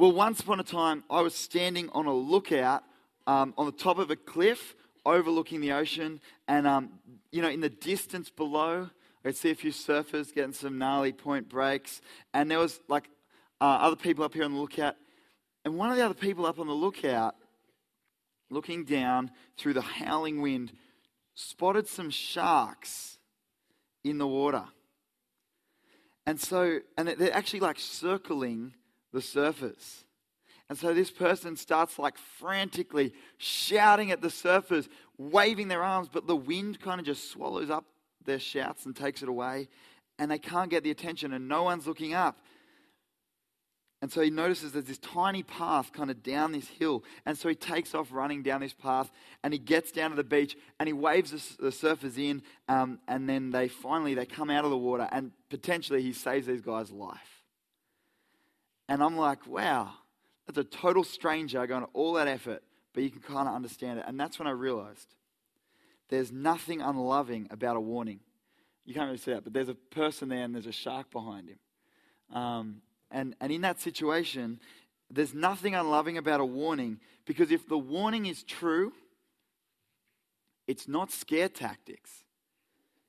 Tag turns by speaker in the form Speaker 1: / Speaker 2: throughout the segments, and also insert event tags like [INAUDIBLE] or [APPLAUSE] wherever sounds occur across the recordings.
Speaker 1: Well, once upon a time, I was standing on a lookout um, on the top of a cliff overlooking the ocean, and um, you know, in the distance below, I could see a few surfers getting some gnarly point breaks, and there was like uh, other people up here on the lookout, and one of the other people up on the lookout, looking down through the howling wind, spotted some sharks in the water. And so, and they're actually like circling the surfers. And so this person starts like frantically shouting at the surfers, waving their arms, but the wind kind of just swallows up their shouts and takes it away. And they can't get the attention, and no one's looking up. And so he notices there's this tiny path kind of down this hill. And so he takes off running down this path and he gets down to the beach and he waves the, the surfers in. Um, and then they finally they come out of the water and potentially he saves these guys' life. And I'm like, wow, that's a total stranger going to all that effort, but you can kind of understand it. And that's when I realized there's nothing unloving about a warning. You can't really see that, but there's a person there and there's a shark behind him. Um, and, and in that situation, there's nothing unloving about a warning because if the warning is true, it's not scare tactics,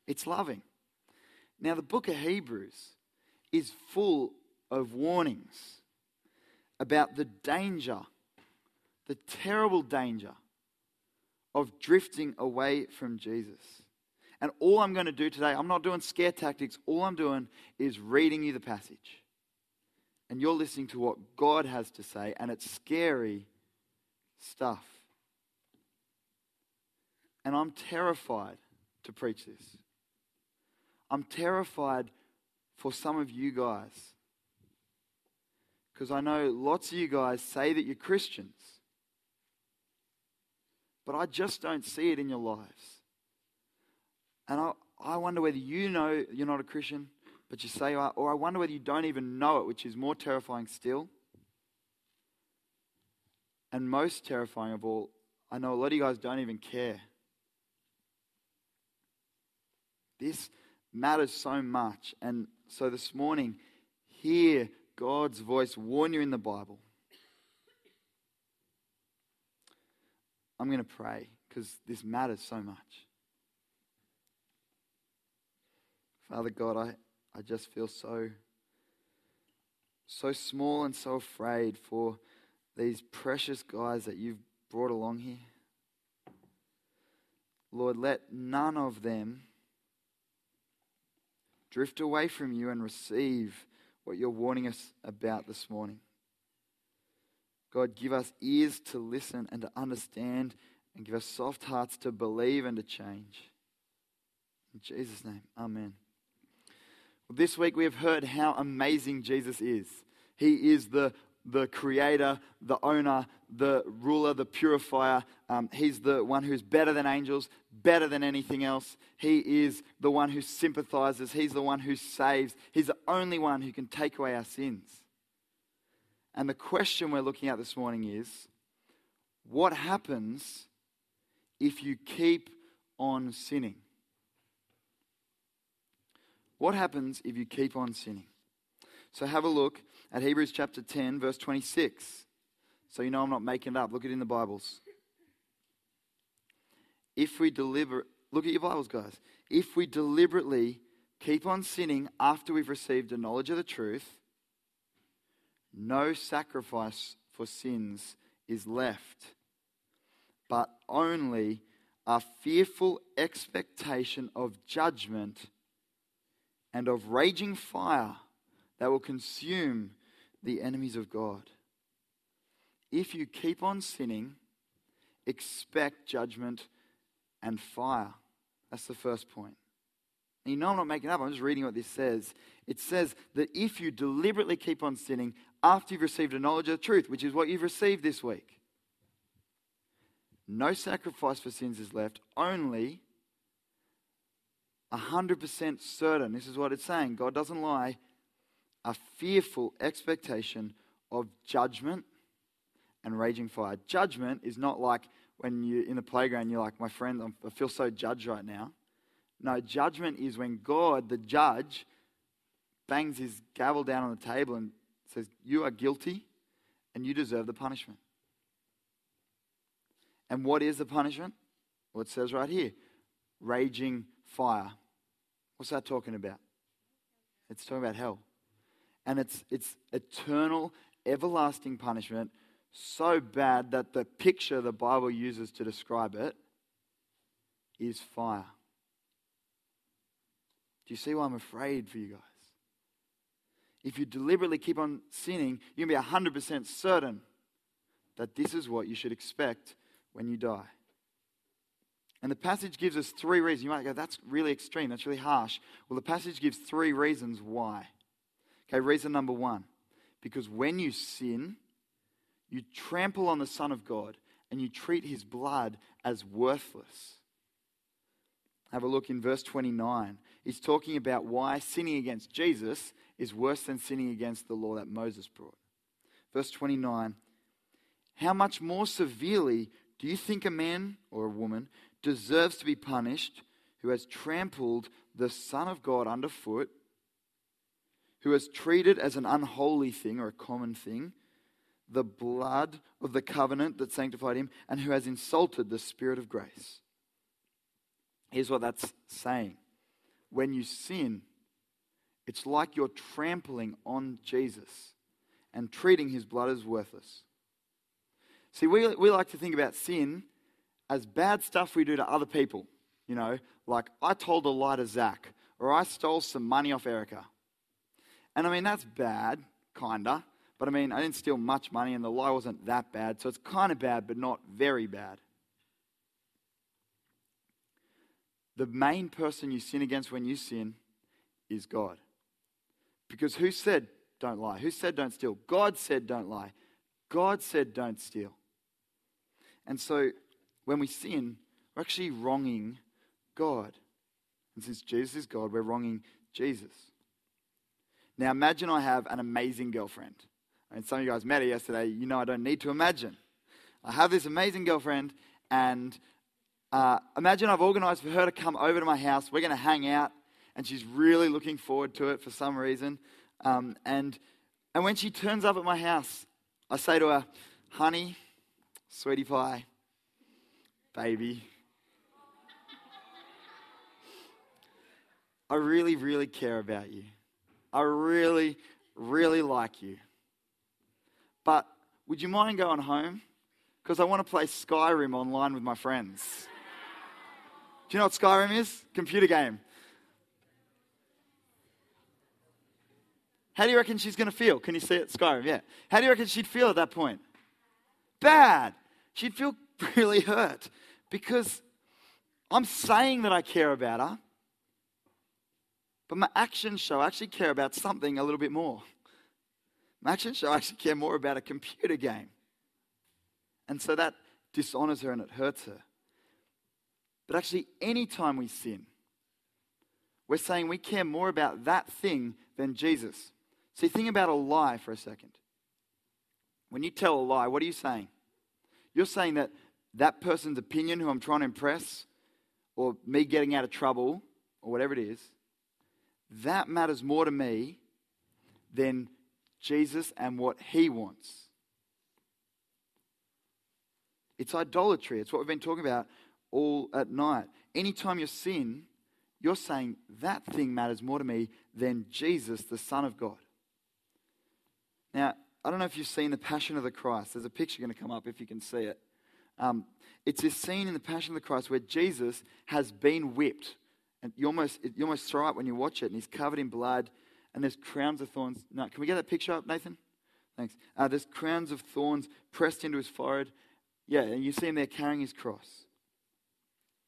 Speaker 1: it's loving. Now, the book of Hebrews is full of warnings about the danger, the terrible danger of drifting away from Jesus. And all I'm going to do today, I'm not doing scare tactics, all I'm doing is reading you the passage and you're listening to what God has to say, and it's scary stuff. And I'm terrified to preach this. I'm terrified for some of you guys. Because I know lots of you guys say that you're Christians, but I just don't see it in your lives. And I, I wonder whether you know you're not a Christian but you say, you are, or I wonder whether you don't even know it, which is more terrifying still. And most terrifying of all, I know a lot of you guys don't even care. This matters so much. And so this morning, hear God's voice warn you in the Bible. I'm going to pray because this matters so much. Father God, I, I just feel so so small and so afraid for these precious guys that you've brought along here. Lord, let none of them drift away from you and receive what you're warning us about this morning. God, give us ears to listen and to understand, and give us soft hearts to believe and to change. In Jesus' name, amen. Well, This week we have heard how amazing Jesus is. He is the, the creator, the owner, the ruler, the purifier. Um, he's the one who's better than angels, better than anything else. He is the one who sympathizes. He's the one who saves. He's the only one who can take away our sins. And the question we're looking at this morning is what happens if you keep on sinning? What happens if you keep on sinning? So have a look at Hebrews chapter 10, verse 26. So you know I'm not making it up. Look at it in the Bibles. If we deliver, look at your Bibles, guys. If we deliberately keep on sinning after we've received a knowledge of the truth, no sacrifice for sins is left, but only a fearful expectation of judgment and of raging fire that will consume the enemies of God. If you keep on sinning, expect judgment and fire. That's the first point. You know I'm not making up, I'm just reading what this says. It says that if you deliberately keep on sinning after you've received a knowledge of the truth, which is what you've received this week, no sacrifice for sins is left, only 100% certain, this is what it's saying, God doesn't lie, a fearful expectation of judgment and raging fire. Judgment is not like when you're in the playground, you're like, my friend, I feel so judged right now. No, judgment is when God, the judge, bangs his gavel down on the table and says, You are guilty, and you deserve the punishment. And what is the punishment? Well, it says right here raging fire. What's that talking about? It's talking about hell. And it's, it's eternal, everlasting punishment, so bad that the picture the Bible uses to describe it is fire. Do you see why I'm afraid for you guys? If you deliberately keep on sinning, you can be 100% certain that this is what you should expect when you die. And the passage gives us three reasons. You might go, that's really extreme, that's really harsh. Well, the passage gives three reasons why. Okay, reason number one because when you sin, you trample on the Son of God and you treat his blood as worthless. Have a look in verse 29. He's talking about why sinning against Jesus is worse than sinning against the law that Moses brought. Verse 29 How much more severely do you think a man or a woman deserves to be punished who has trampled the Son of God underfoot, who has treated as an unholy thing or a common thing the blood of the covenant that sanctified him, and who has insulted the Spirit of grace? Here's what that's saying when you sin, it's like you're trampling on Jesus and treating his blood as worthless. See, we, we like to think about sin as bad stuff we do to other people. You know, like I told a lie to Zach, or I stole some money off Erica. And I mean, that's bad, kinda. But I mean, I didn't steal much money and the lie wasn't that bad. So it's kind of bad, but not very bad. The main person you sin against when you sin is God. Because who said don't lie? Who said don't steal? God said don't lie. God said don't steal. And so when we sin, we're actually wronging God. And since Jesus is God, we're wronging Jesus. Now, imagine I have an amazing girlfriend. And some of you guys met her yesterday. You know I don't need to imagine. I have this amazing girlfriend, and uh, imagine I've organized for her to come over to my house. We're going to hang out, and she's really looking forward to it for some reason. Um, and, and when she turns up at my house, I say to her, honey, sweetie pie, baby. I really, really care about you. I really, really like you. But would you mind going home? Because I want to play Skyrim online with my friends. Do you know what Skyrim is? Computer game. How do you reckon she's going to feel? Can you see it? Skyrim, yeah. How do you reckon she'd feel at that point? Bad. She'd feel [LAUGHS] really hurt because I'm saying that I care about her, but my actions show I actually care about something a little bit more. My actions show I actually care more about a computer game. And so that dishonors her and it hurts her. But actually, anytime we sin, we're saying we care more about that thing than Jesus. See, think about a lie for a second. When you tell a lie, what are you saying? You're saying that that person's opinion who I'm trying to impress, or me getting out of trouble, or whatever it is, that matters more to me than Jesus and what he wants. It's idolatry. It's what we've been talking about all at night. Anytime you sin, you're saying that thing matters more to me than Jesus, the Son of God. Now, I don't know if you've seen the Passion of the Christ. There's a picture going to come up if you can see it. Um, it's this scene in the Passion of the Christ where Jesus has been whipped. And you almost, you almost throw up when you watch it, and he's covered in blood, and there's crowns of thorns. Can we get that picture up, Nathan? Thanks. Uh, there's crowns of thorns pressed into his forehead. Yeah, and you see him there carrying his cross.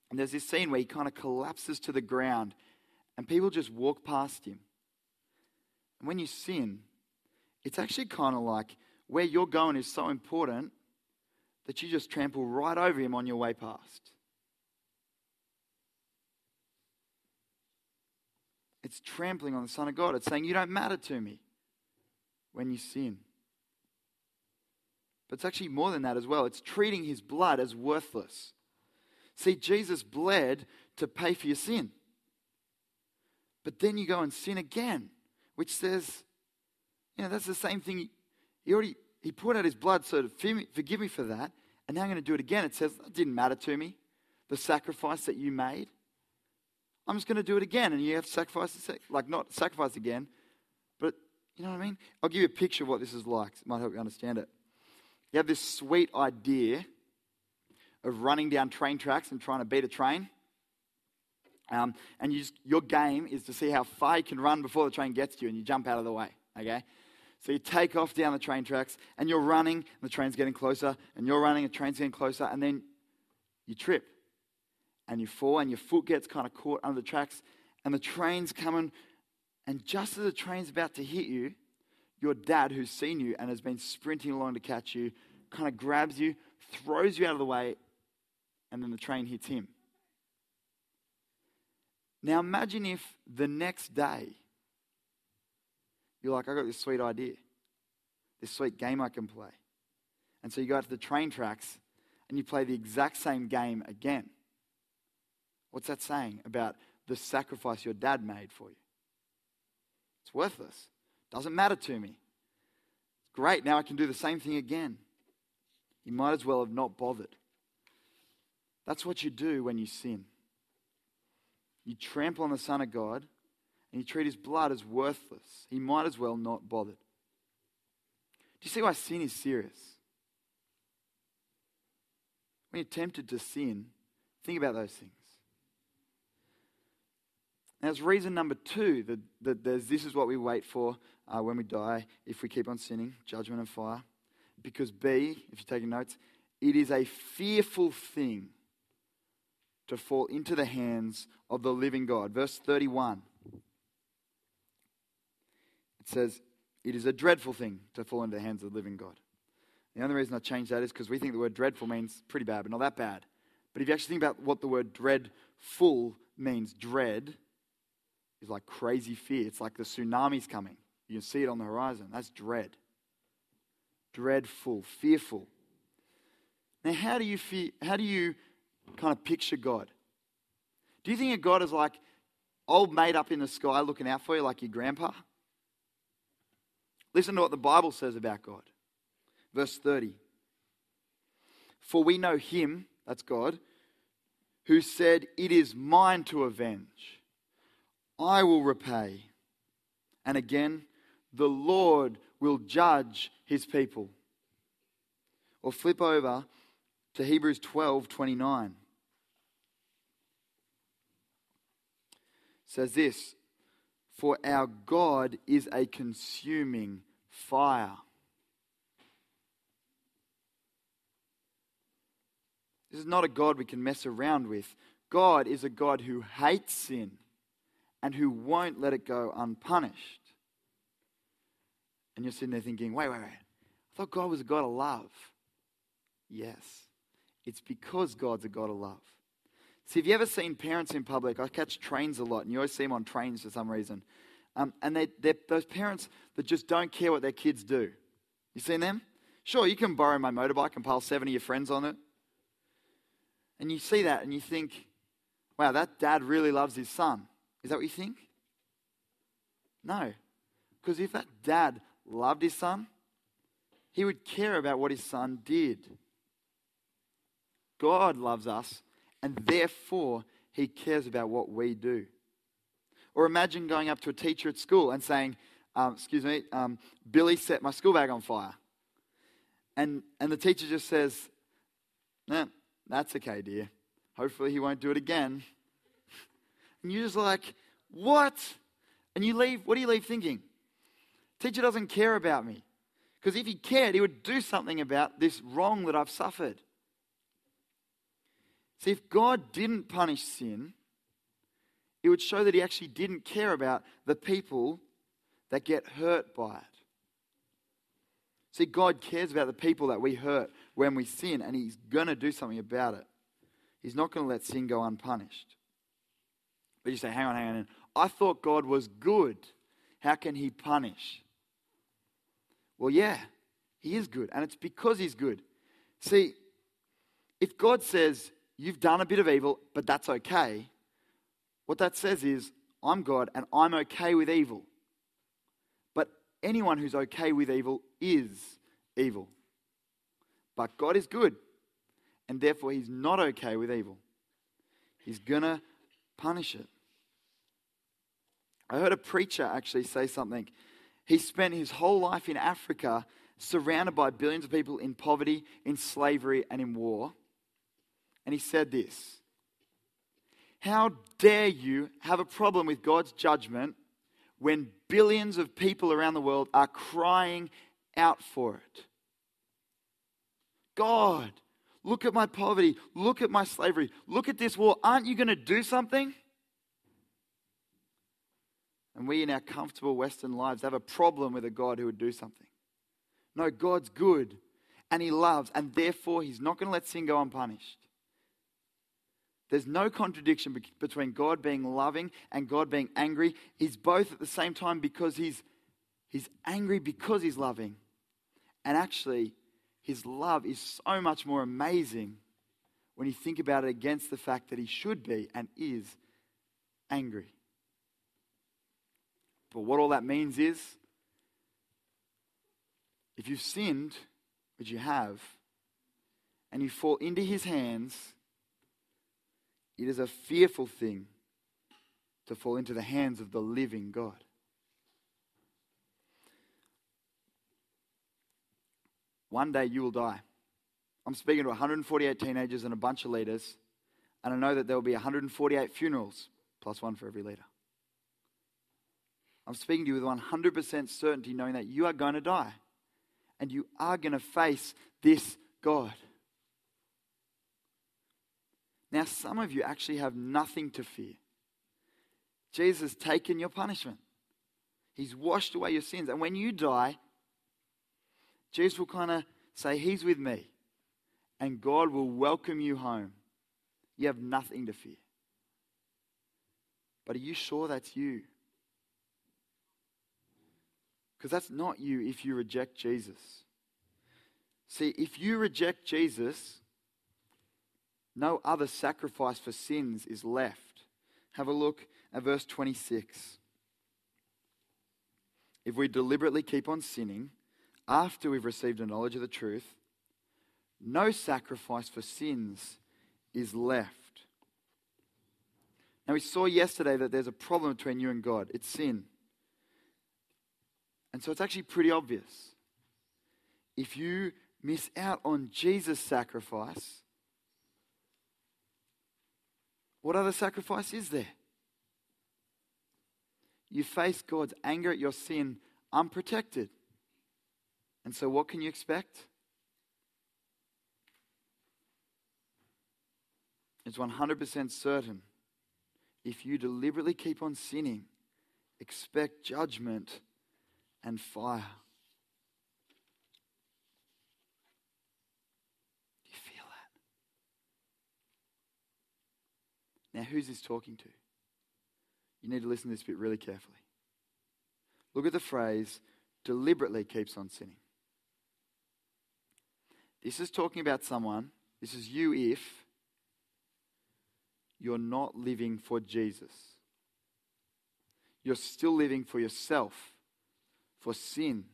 Speaker 1: And there's this scene where he kind of collapses to the ground, and people just walk past him. And when you sin, it's actually kind of like where you're going is so important that you just trample right over him on your way past. It's trampling on the Son of God. It's saying, You don't matter to me when you sin. But it's actually more than that as well. It's treating his blood as worthless. See, Jesus bled to pay for your sin. But then you go and sin again, which says, you know, that's the same thing. He already, he poured out his blood, so to forgive me for that. And now I'm going to do it again. It says, it didn't matter to me, the sacrifice that you made. I'm just going to do it again. And you have to sacrifice, like not sacrifice again, but you know what I mean? I'll give you a picture of what this is like. It might help you understand it. You have this sweet idea of running down train tracks and trying to beat a train. Um, and you just, your game is to see how far you can run before the train gets to you and you jump out of the way. Okay? So you take off down the train tracks and you're running, and the train's getting closer, and you're running, and the train's getting closer, and then you trip and you fall, and your foot gets kind of caught under the tracks, and the train's coming, and just as the train's about to hit you, your dad, who's seen you and has been sprinting along to catch you, kind of grabs you, throws you out of the way, and then the train hits him. Now imagine if the next day you're like, I got this sweet idea, this sweet game I can play. And so you go out to the train tracks and you play the exact same game again. What's that saying about the sacrifice your dad made for you? It's worthless. Doesn't matter to me. Great. Now I can do the same thing again. You might as well have not bothered. That's what you do when you sin. You trample on the Son of God and you treat his blood as worthless. He might as well not bothered. Do you see why sin is serious? When you're tempted to sin, think about those things. Now, it's reason number two that, that this is what we wait for uh, when we die if we keep on sinning judgment and fire. Because, B, if you're taking notes, it is a fearful thing to fall into the hands of the living God. Verse 31. It says, It is a dreadful thing to fall into the hands of the living God. The only reason I changed that is because we think the word dreadful means pretty bad, but not that bad. But if you actually think about what the word dreadful means, dread is like crazy fear. It's like the tsunami's coming. You can see it on the horizon. That's dread. Dreadful, fearful. Now, how do you feel, how do you kind of picture God? Do you think of God as like old mate up in the sky looking out for you like your grandpa? Listen to what the Bible says about God. Verse 30. For we know him, that's God, who said, It is mine to avenge. I will repay. And again, the Lord will judge his people. Or flip over to Hebrews 12 29. It says this for our God is a consuming fire. This is not a God we can mess around with. God is a God who hates sin and who won't let it go unpunished. And you're sitting there thinking, wait, wait, wait. I thought God was a God of love. Yes, it's because God's a God of love. See, have you ever seen parents in public? I catch trains a lot, and you always see them on trains for some reason. Um, and they, they're those parents that just don't care what their kids do. You seen them? Sure, you can borrow my motorbike and pile seven of your friends on it. And you see that and you think, wow, that dad really loves his son. Is that what you think? No. Because if that dad loved his son, he would care about what his son did. God loves us and therefore he cares about what we do. Or imagine going up to a teacher at school and saying, um, Excuse me, um, Billy set my school bag on fire. And, and the teacher just says, that's okay, dear. Hopefully he won't do it again. And you're just like, What? And you leave, what do you leave thinking? Teacher doesn't care about me. Because if he cared, he would do something about this wrong that I've suffered. See, if God didn't punish sin, it would show that He actually didn't care about the people that get hurt by it. See, God cares about the people that we hurt when we sin, and He's going to do something about it. He's not going to let sin go unpunished. But you say, hang on, hang on. I thought God was good. How can He punish? Well, yeah, He is good, and it's because He's good. See, if God says, You've done a bit of evil, but that's okay. What that says is, I'm God and I'm okay with evil. But anyone who's okay with evil is evil. But God is good, and therefore He's not okay with evil. He's going to punish it. I heard a preacher actually say something. He spent his whole life in Africa surrounded by billions of people in poverty, in slavery, and in war. And he said this How dare you have a problem with God's judgment when billions of people around the world are crying out for it? God, look at my poverty. Look at my slavery. Look at this war. Aren't you going to do something? And we, in our comfortable Western lives, have a problem with a God who would do something. No, God's good and He loves, and therefore He's not going to let sin go unpunished. There's no contradiction between God being loving and God being angry. He's both at the same time because He's, he's angry because He's loving. And actually, His love is so much more amazing when you think about it against the fact that He should be and is angry. But what all that means is if you've sinned, which you have, and you fall into his hands, it is a fearful thing to fall into the hands of the living God. One day you will die. I'm speaking to 148 teenagers and a bunch of leaders, and I know that there will be 148 funerals, plus one for every leader. I'm speaking to you with 100% certainty, knowing that you are going to die and you are going to face this God. Now, some of you actually have nothing to fear. Jesus has taken your punishment, He's washed away your sins. And when you die, Jesus will kind of say, He's with me. And God will welcome you home. You have nothing to fear. But are you sure that's you? Because that's not you if you reject Jesus. See, if you reject Jesus, no other sacrifice for sins is left. Have a look at verse 26. If we deliberately keep on sinning after we've received a knowledge of the truth, no sacrifice for sins is left. Now, we saw yesterday that there's a problem between you and God it's sin. And so it's actually pretty obvious. If you miss out on Jesus' sacrifice, what other sacrifice is there? You face God's anger at your sin unprotected. And so, what can you expect? It's 100% certain. If you deliberately keep on sinning, expect judgment and fire. Do you feel that? Now, who's this talking to? You need to listen to this bit really carefully. Look at the phrase, deliberately keeps on sinning. This is talking about someone, this is you if you're not living for Jesus. You're still living for yourself for sin.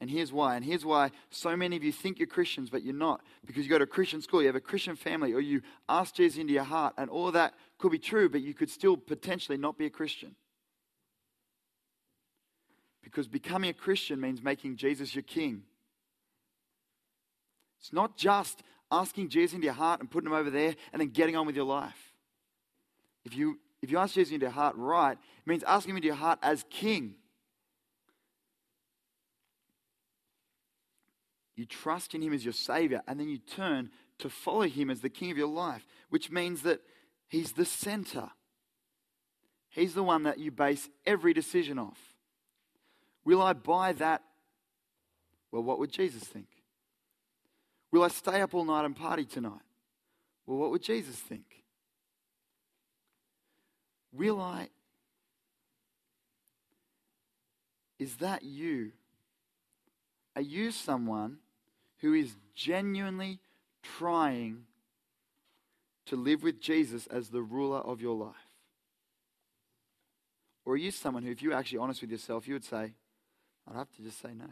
Speaker 1: And here's why. And here's why so many of you think you're Christians, but you're not. Because you go to Christian school, you have a Christian family, or you ask Jesus into your heart, and all that could be true, but you could still potentially not be a Christian. Because becoming a Christian means making Jesus your king. It's not just asking Jesus into your heart and putting him over there and then getting on with your life. If you, if you ask Jesus into your heart right, it means asking him into your heart as king. You trust in Him as your Savior, and then you turn to follow Him as the King of your life, which means that He's the center. He's the one that you base every decision off. Will I buy that? Well, what would Jesus think? Will I stay up all night and party tonight? Well, what would Jesus think? Will I? Is that you? Are you someone who is genuinely trying to live with Jesus as the ruler of your life? Or are you someone who, if you're actually honest with yourself, you would say, I'd have to just say no.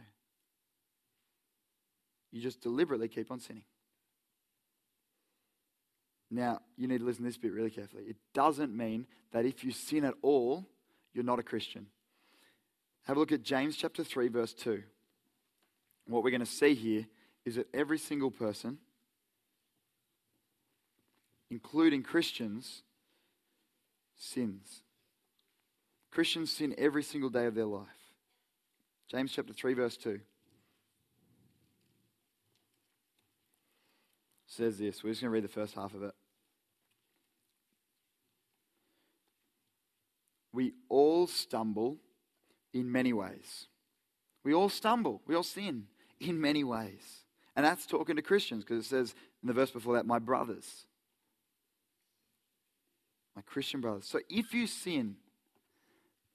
Speaker 1: You just deliberately keep on sinning. Now, you need to listen to this bit really carefully. It doesn't mean that if you sin at all, you're not a Christian. Have a look at James chapter 3, verse 2. What we're going to see here is that every single person, including Christians, sins. Christians sin every single day of their life. James chapter 3, verse 2 says this. We're just going to read the first half of it. We all stumble in many ways. We all stumble. We all sin in many ways. And that's talking to Christians because it says in the verse before that, my brothers. My Christian brothers. So if you sin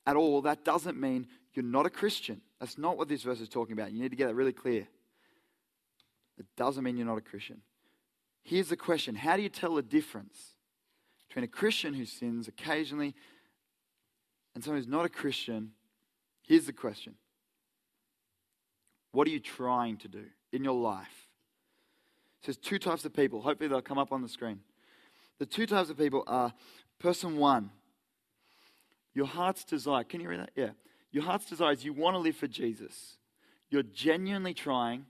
Speaker 1: at all, that doesn't mean you're not a Christian. That's not what this verse is talking about. You need to get that really clear. It doesn't mean you're not a Christian. Here's the question How do you tell the difference between a Christian who sins occasionally and someone who's not a Christian? Here's the question What are you trying to do in your life? It says two types of people. Hopefully, they'll come up on the screen. The two types of people are person one, your heart's desire. Can you read that? Yeah. Your heart's desire is you want to live for Jesus. You're genuinely trying,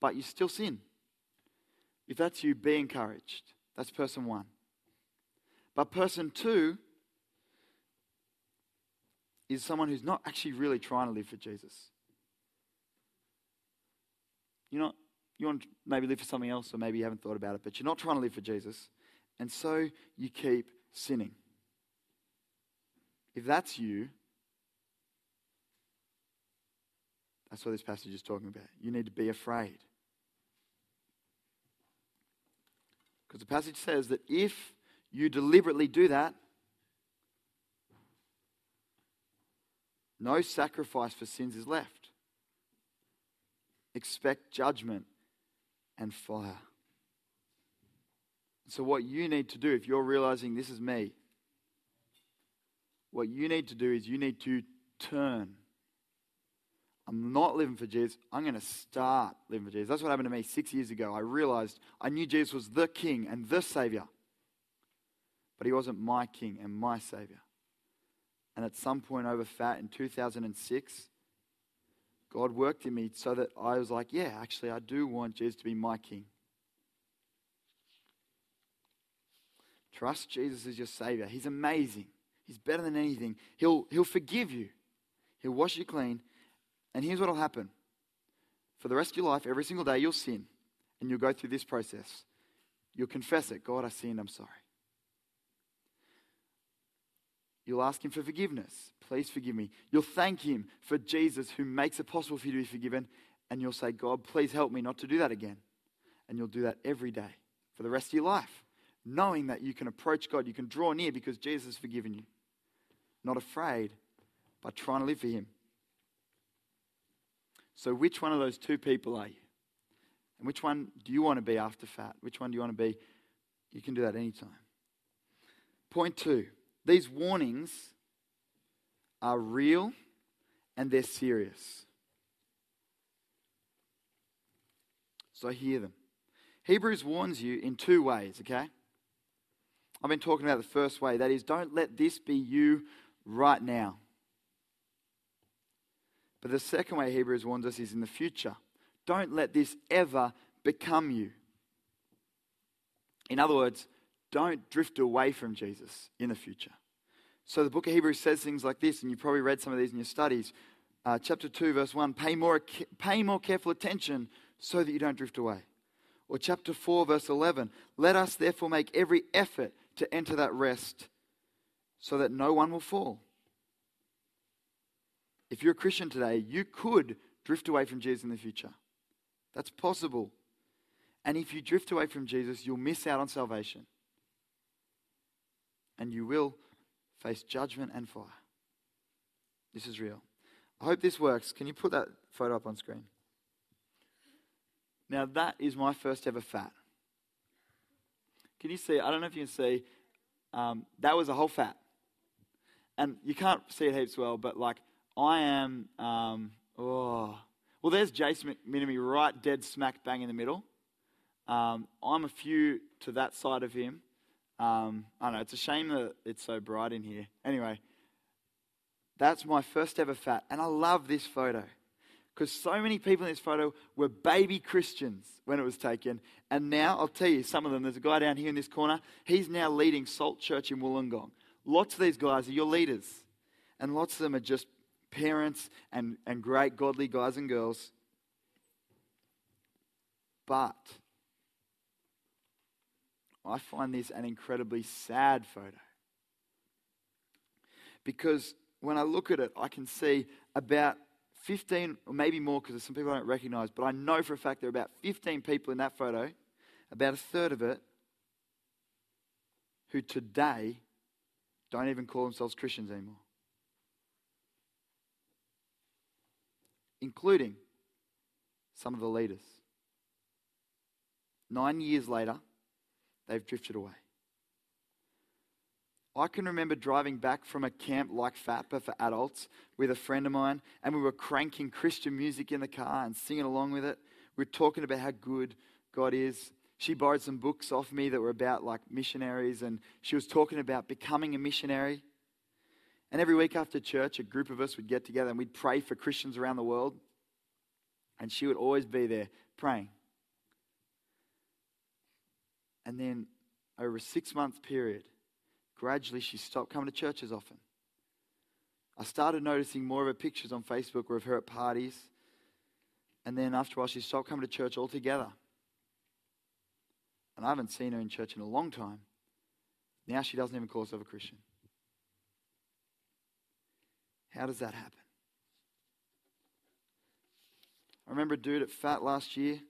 Speaker 1: but you still sin. If that's you, be encouraged. That's person one. But person two is someone who's not actually really trying to live for Jesus. You're not, you want to maybe live for something else, or maybe you haven't thought about it, but you're not trying to live for Jesus. And so you keep sinning. If that's you, that's what this passage is talking about. You need to be afraid. Because the passage says that if you deliberately do that, no sacrifice for sins is left. Expect judgment and fire. So, what you need to do, if you're realizing this is me, what you need to do is you need to turn. I'm not living for Jesus. I'm going to start living for Jesus. That's what happened to me six years ago. I realized I knew Jesus was the King and the Savior, but He wasn't my King and my Savior. And at some point over PHAT in 2006, God worked in me so that I was like, yeah, actually, I do want Jesus to be my King. Trust Jesus as your Savior. He's amazing. He's better than anything. He'll, he'll forgive you, He'll wash you clean. And here's what will happen for the rest of your life, every single day, you'll sin. And you'll go through this process. You'll confess it God, I sinned, I'm sorry. You'll ask Him for forgiveness. Please forgive me. You'll thank Him for Jesus who makes it possible for you to be forgiven. And you'll say, God, please help me not to do that again. And you'll do that every day for the rest of your life, knowing that you can approach God, you can draw near because Jesus has forgiven you not afraid, but trying to live for Him. So, which one of those two people are you? And which one do you want to be after PHAT? Which one do you want to be? You can do that anytime. Point two these warnings are real and they're serious. So, hear them. Hebrews warns you in two ways, okay? I've been talking about the first way that is, don't let this be you right now. But the second way Hebrews warns us is in the future. Don't let this ever become you. In other words, don't drift away from Jesus in the future. So the book of Hebrews says things like this, and you've probably read some of these in your studies. Uh, chapter 2, verse 1 pay more, pay more careful attention so that you don't drift away. Or chapter 4, verse 11 let us therefore make every effort to enter that rest so that no one will fall. If you're a Christian today, you could drift away from Jesus in the future. That's possible. And if you drift away from Jesus, you'll miss out on salvation. And you will face judgment and fire. This is real. I hope this works. Can you put that photo up on screen? Now, that is my first ever PHAT. Can you see? I don't know if you can see. Um, that was a whole PHAT and you can't see it heaps well, but like I am, um, oh, Well, there's Jason McMinamy right dead smack bang in the middle. Um, I'm a few to that side of him. Um, I don't know, it's a shame that it's so bright in here. Anyway, that's my first ever PHAT. And I love this photo because so many people in this photo were baby Christians when it was taken. And now, I'll tell you, some of them, there's a guy down here in this corner, he's now leading Salt Church in Wollongong. Lots of these guys are your leaders, and lots of them are just parents and, and great godly guys and girls. But I find this an incredibly sad photo. Because when I look at it, I can see about 15, or maybe more because there's some people I don't recognize, but I know for a fact there are about 15 people in that photo, about a third of it, who today don't even call themselves Christians anymore. Including some of the leaders. Nine years later, they've drifted away. I can remember driving back from a camp like FATPA for adults with a friend of mine, and we were cranking Christian music in the car and singing along with it. We were talking about how good God is. She borrowed some books off me that were about like missionaries, and she was talking about becoming a missionary. And every week after church, a group of us would get together and we'd pray for Christians around the world. And she would always be there praying. And then over a six month period, gradually she stopped coming to church as often. I started noticing more of her pictures on Facebook of her at parties. And then after a while, she stopped coming to church altogether. And I haven't seen her in church in a long time. Now she doesn't even call herself a Christian. How does that happen? I remember a dude at PHAT last year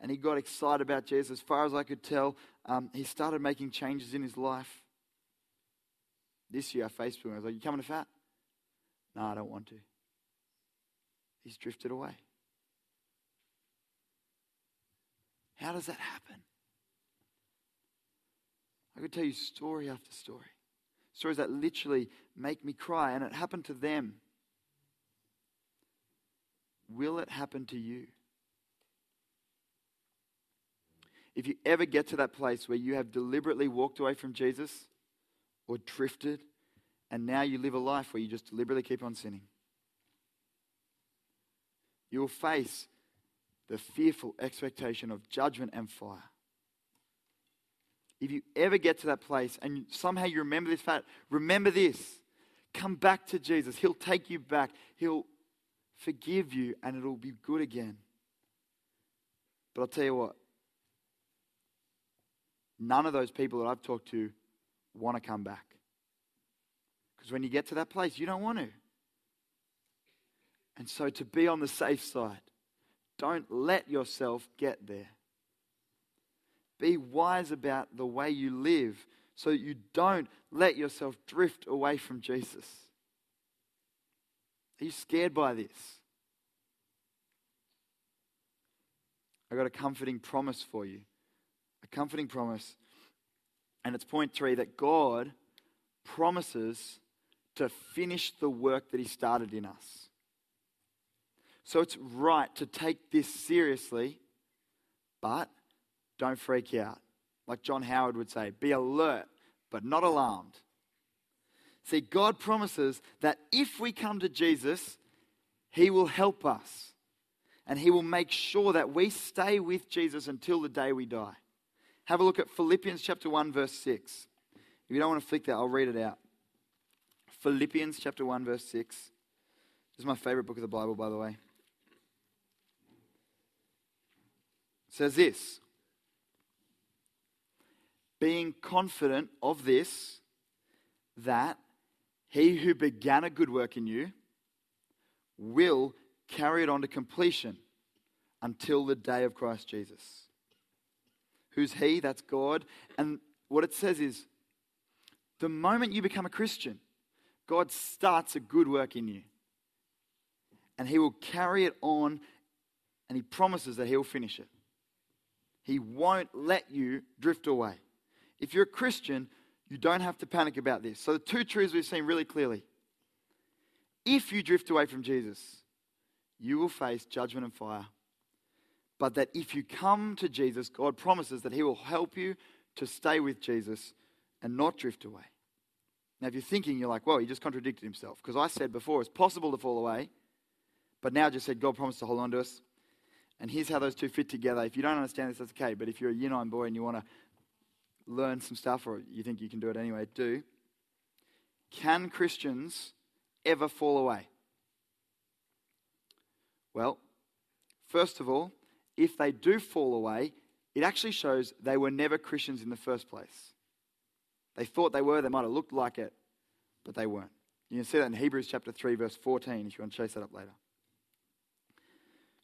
Speaker 1: and he got excited about Jesus. As far as I could tell, um, he started making changes in his life. This year, I faced Facebook, I was like, You coming to PHAT? No, I don't want to. He's drifted away. How does that happen? I could tell you story after story. Stories that literally make me cry, and it happened to them. Will it happen to you? If you ever get to that place where you have deliberately walked away from Jesus or drifted, and now you live a life where you just deliberately keep on sinning, you will face the fearful expectation of judgment and fire. If you ever get to that place and somehow you remember this fact, remember this. Come back to Jesus. He'll take you back. He'll forgive you and it'll be good again. But I'll tell you what, None of those people that I've talked to want to come back. Because when you get to that place, you don't want to. And so, to be on the safe side, don't let yourself get there. Be wise about the way you live so that you don't let yourself drift away from Jesus. Are you scared by this? I got a comforting promise for you a comforting promise. And it's point three that God promises to finish the work that He started in us. So it's right to take this seriously, but don't freak out. Like John Howard would say, be alert, but not alarmed. See, God promises that if we come to Jesus, He will help us. And He will make sure that we stay with Jesus until the day we die. Have a look at Philippians chapter 1, verse 6. If you don't want to flick that, I'll read it out. Philippians chapter 1, verse 6. This is my favorite book of the Bible, by the way. It says this Being confident of this, that he who began a good work in you will carry it on to completion until the day of Christ Jesus. Who's He? That's God. And what it says is the moment you become a Christian, God starts a good work in you. And He will carry it on, and He promises that He'll finish it. He won't let you drift away. If you're a Christian, you don't have to panic about this. So, the two truths we've seen really clearly. If you drift away from Jesus, you will face judgment and fire. But that if you come to Jesus, God promises that He will help you to stay with Jesus and not drift away. Now, if you're thinking, you're like, well, he just contradicted himself. Because I said before it's possible to fall away, but now just said God promised to hold on to us. And here's how those two fit together. If you don't understand this, that's okay. But if you're a year nine boy and you want to learn some stuff, or you think you can do it anyway, do. Can Christians ever fall away? Well, first of all, if they do fall away, it actually shows they were never Christians in the first place. They thought they were, they might have looked like it, but they weren't. You can see that in Hebrews chapter 3, verse 14, if you want to chase that up later.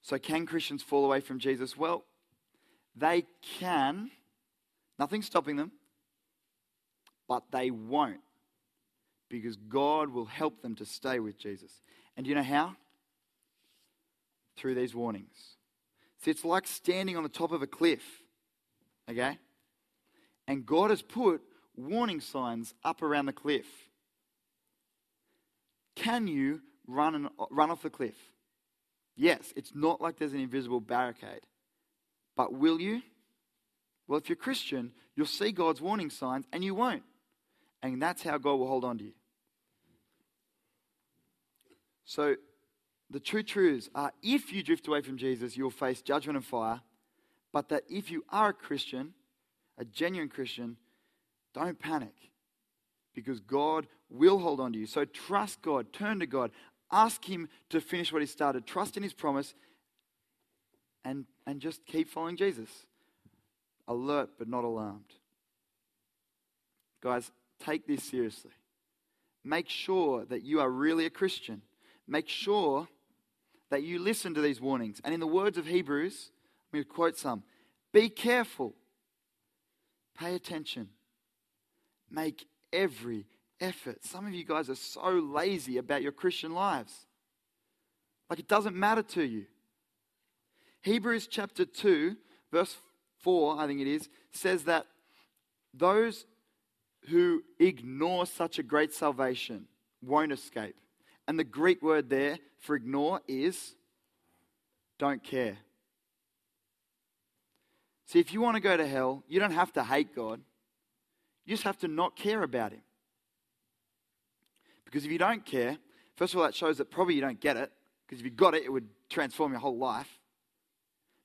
Speaker 1: So, can Christians fall away from Jesus? Well, they can. Nothing's stopping them. But they won't. Because God will help them to stay with Jesus. And do you know how? Through these warnings. See, it's like standing on the top of a cliff. Okay? And God has put warning signs up around the cliff. Can you run, an, run off the cliff? Yes, it's not like there's an invisible barricade. But will you? Well, if you're Christian, you'll see God's warning signs and you won't. And that's how God will hold on to you. So, the true truths are if you drift away from Jesus, you'll face judgment and fire. But that if you are a Christian, a genuine Christian, don't panic because God will hold on to you. So trust God, turn to God, ask Him to finish what He started, trust in His promise, and, and just keep following Jesus. Alert but not alarmed. Guys, take this seriously. Make sure that you are really a Christian. Make sure that you listen to these warnings. And in the words of Hebrews, I'm going to quote some Be careful, pay attention Make every effort. Some of you guys are so lazy about your Christian lives. Like it doesn't matter to you. Hebrews chapter 2, verse 4, I think it is, says that those who ignore such a great salvation won't escape. And the Greek word there for ignore is don't care. See, if you want to go to hell, you don't have to hate God. You just have to not care about him. Because if you don't care, first of all, that shows that probably you don't get it. Because if you got it, it would transform your whole life.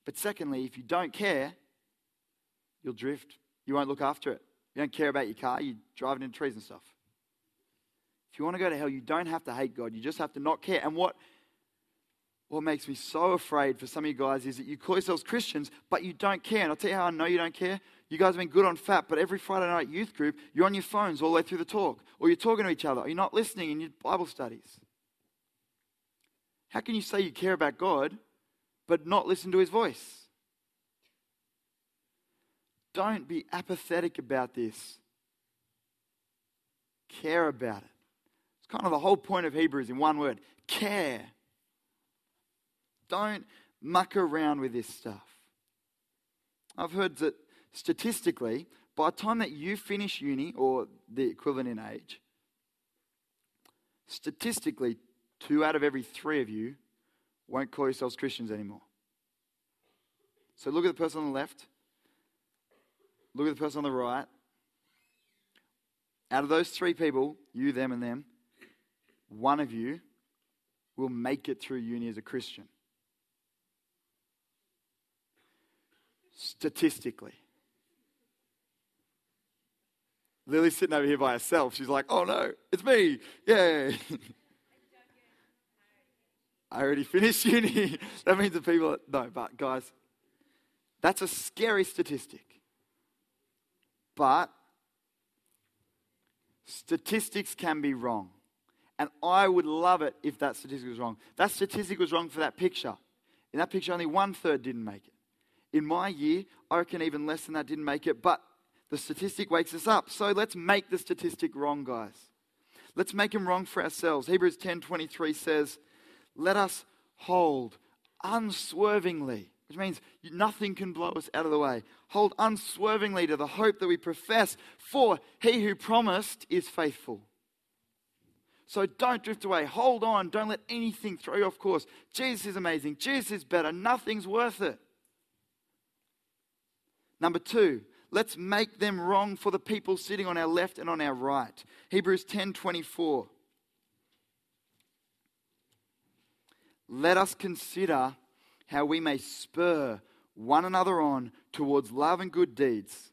Speaker 1: But secondly, if you don't care, you'll drift. You won't look after it. You don't care about your car, you drive it into trees and stuff. If you want to go to hell, you don't have to hate God. You just have to not care. And what, what makes me so afraid for some of you guys is that you call yourselves Christians, but you don't care. And I'll tell you how I know you don't care. You guys have been good on PHAT, but every Friday night youth group, you're on your phones all the way through the talk, or you're talking to each other, or you're not listening in your Bible studies. How can you say you care about God, but not listen to his voice? Don't be apathetic about this. Care about it. It's kind of the whole point of Hebrews in one word care. Don't muck around with this stuff. I've heard that statistically, by the time that you finish uni or the equivalent in age, statistically, two out of every three of you won't call yourselves Christians anymore. So look at the person on the left, look at the person on the right. Out of those three people, you, them, and them, one of you will make it through uni as a Christian. Statistically. Lily's sitting over here by herself. She's like, oh no, it's me. Yay. [LAUGHS] I already finished uni. [LAUGHS] that means the people, no, but guys, that's a scary statistic. But statistics can be wrong. And I would love it if that statistic was wrong. That statistic was wrong for that picture. In that picture, only one third didn't make it. In my year, I reckon even less than that didn't make it. But the statistic wakes us up. So let's make the statistic wrong, guys. Let's make him wrong for ourselves. Hebrews 10:23 says, "Let us hold unswervingly," which means nothing can blow us out of the way. Hold unswervingly to the hope that we profess, for he who promised is faithful. So don't drift away. Hold on. Don't let anything throw you off course. Jesus is amazing. Jesus is better. Nothing's worth it. Number two, let's make them wrong for the people sitting on our left and on our right. Hebrews 10 24. Let us consider how we may spur one another on towards love and good deeds.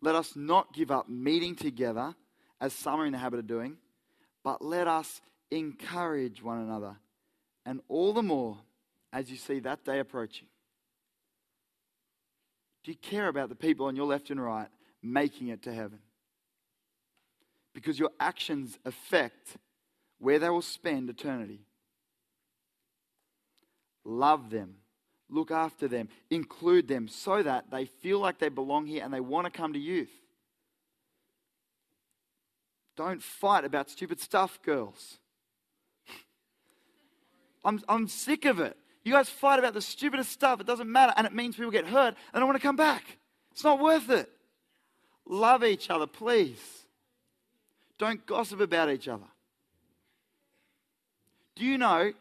Speaker 1: Let us not give up meeting together, as some are in the habit of doing, but let us encourage one another, and all the more as you see that day approaching. Do you care about the people on your left and right making it to heaven? Because your actions affect where they will spend eternity. Love them, look after them, include them so that they feel like they belong here and they want to come to youth. Don't fight about stupid stuff, girls. [LAUGHS] I'm, I'm sick of it. You guys fight about the stupidest stuff. It doesn't matter. And it means people get hurt and don't want to come back. It's not worth it. Love each other, please. Don't gossip about each other. Do you know?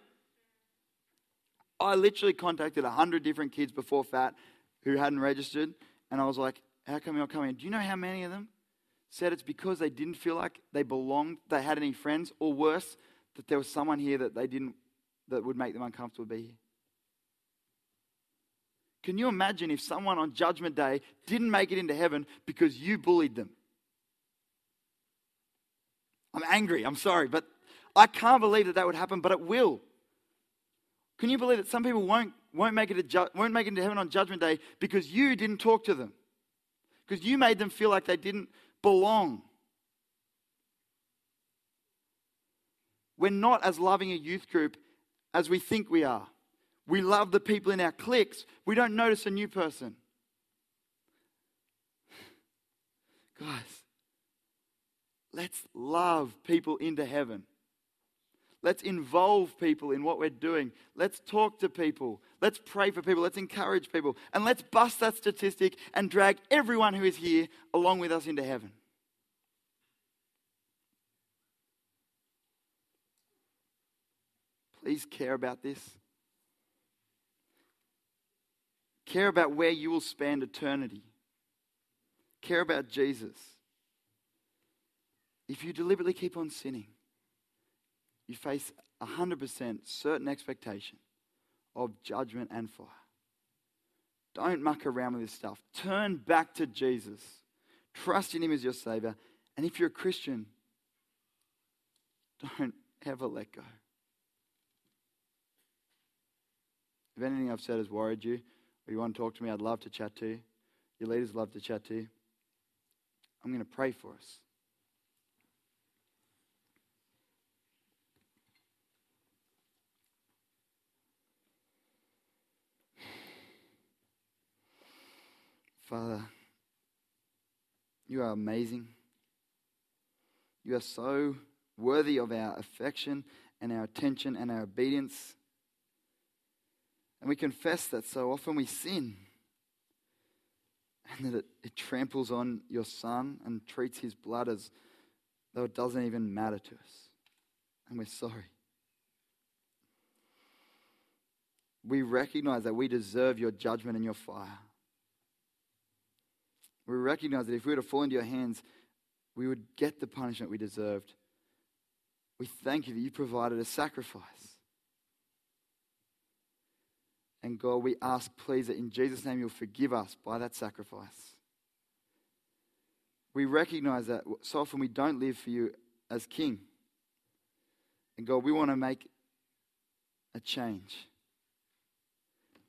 Speaker 1: I literally contacted 100 different kids before PHAT who hadn't registered. And I was like, how come you're not coming? Do you know how many of them said it's because they didn't feel like they belonged, they had any friends, or worse, that there was someone here that they didn't, that would make them uncomfortable to be here? Can you imagine if someone on Judgment Day didn't make it into heaven because you bullied them? I'm angry, I'm sorry, but I can't believe that that would happen, but it will. Can you believe that some people won't, won't, make it ju- won't make it into heaven on Judgment Day because you didn't talk to them? Because you made them feel like they didn't belong. We're not as loving a youth group as we think we are. We love the people in our cliques. We don't notice a new person. [SIGHS] Guys, let's love people into heaven. Let's involve people in what we're doing. Let's talk to people. Let's pray for people. Let's encourage people. And let's bust that statistic and drag everyone who is here along with us into heaven. Please care about this. Care about where you will spend eternity. Care about Jesus. If you deliberately keep on sinning, you face a 100% certain expectation of judgment and fire. Don't muck around with this stuff. Turn back to Jesus. Trust in Him as your Savior. And if you're a Christian, don't ever let go. If anything I've said has worried you, or you want to talk to me, I'd love to chat to you. Your leaders love to chat to you. I'm going to pray for us. Father, you are amazing. You are so worthy of our affection and our attention and our obedience. And we confess that so often we sin and that it, it tramples on your son and treats his blood as though it doesn't even matter to us. And we're sorry. We recognize that we deserve your judgment and your fire. We recognize that if we were to fall into your hands, we would get the punishment we deserved. We thank you that you provided a sacrifice. And God, we ask, please, that in Jesus' name you'll forgive us by that sacrifice. We recognize that so often we don't live for you as King. And God, we want to make a change.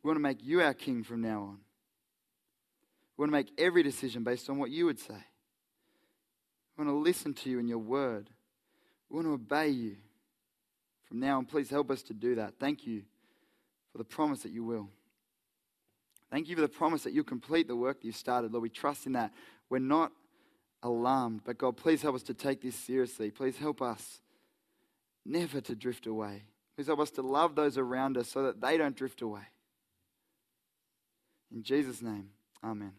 Speaker 1: We want to make you our King from now on. We want to make every decision based on what you would say. We want to listen to you in your word. We want to obey you. From now on, please help us to do that. Thank you for the promise that you will. Thank you for the promise that you'll complete the work that you've started. Lord, we trust in that. We're not alarmed, but God, please help us to take this seriously. Please help us never to drift away. Please help us to love those around us so that they don't drift away. In Jesus' name, amen.